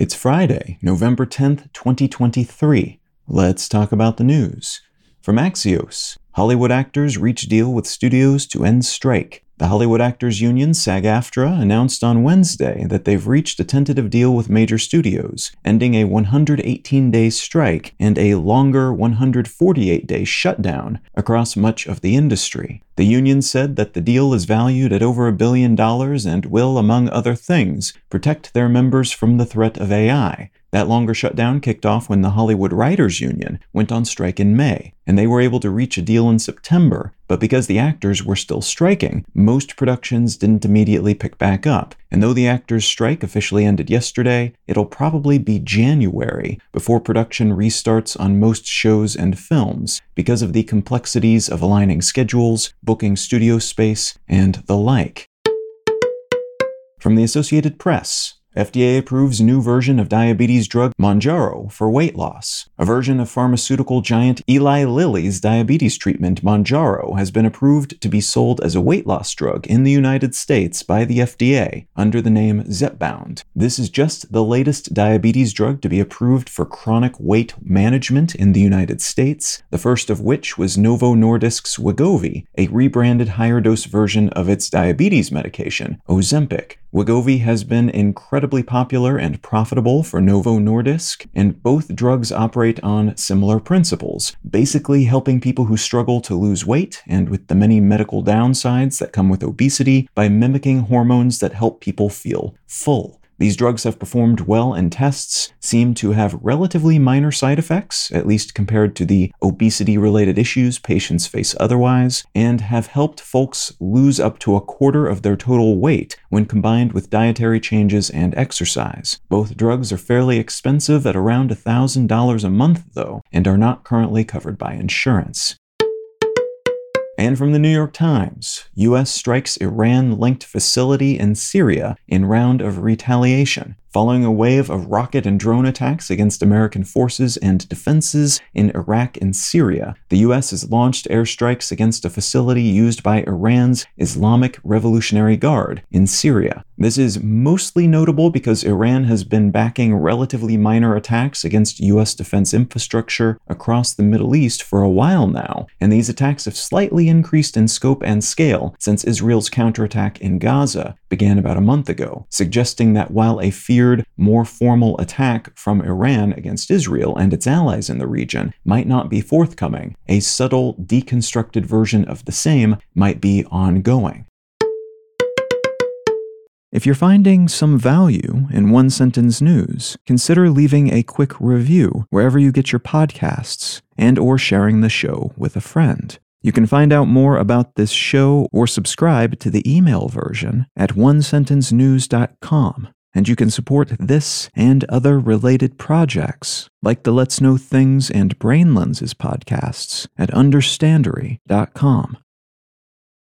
It's Friday, November 10th, 2023. Let's talk about the news. From Axios, Hollywood actors reach deal with studios to end strike. The Hollywood Actors Union, SAG AFTRA, announced on Wednesday that they've reached a tentative deal with major studios, ending a 118 day strike and a longer 148 day shutdown across much of the industry. The union said that the deal is valued at over a billion dollars and will, among other things, protect their members from the threat of AI. That longer shutdown kicked off when the Hollywood Writers Union went on strike in May, and they were able to reach a deal in September. But because the actors were still striking, most productions didn't immediately pick back up. And though the actors' strike officially ended yesterday, it'll probably be January before production restarts on most shows and films because of the complexities of aligning schedules, booking studio space, and the like. From the Associated Press, FDA approves new version of diabetes drug Mounjaro for weight loss. A version of pharmaceutical giant Eli Lilly's diabetes treatment Mounjaro has been approved to be sold as a weight loss drug in the United States by the FDA under the name Zepbound. This is just the latest diabetes drug to be approved for chronic weight management in the United States, the first of which was Novo Nordisk's Wegovy, a rebranded higher dose version of its diabetes medication, Ozempic. Wegovy has been incredibly popular and profitable for Novo Nordisk, and both drugs operate on similar principles, basically helping people who struggle to lose weight and with the many medical downsides that come with obesity by mimicking hormones that help people feel full. These drugs have performed well in tests, seem to have relatively minor side effects, at least compared to the obesity related issues patients face otherwise, and have helped folks lose up to a quarter of their total weight when combined with dietary changes and exercise. Both drugs are fairly expensive at around $1,000 a month, though, and are not currently covered by insurance. And from the New York Times, US strikes Iran linked facility in Syria in round of retaliation. Following a wave of rocket and drone attacks against American forces and defenses in Iraq and Syria, the U.S. has launched airstrikes against a facility used by Iran's Islamic Revolutionary Guard in Syria. This is mostly notable because Iran has been backing relatively minor attacks against U.S. defense infrastructure across the Middle East for a while now, and these attacks have slightly increased in scope and scale since Israel's counterattack in Gaza began about a month ago, suggesting that while a fear feared more formal attack from Iran against Israel and its allies in the region might not be forthcoming. A subtle, deconstructed version of the same might be ongoing. If you're finding some value in one sentence news, consider leaving a quick review wherever you get your podcasts and or sharing the show with a friend. You can find out more about this show or subscribe to the email version at onesentencenews.com and you can support this and other related projects, like the Let's Know Things and Brain Lenses podcasts, at understandery.com.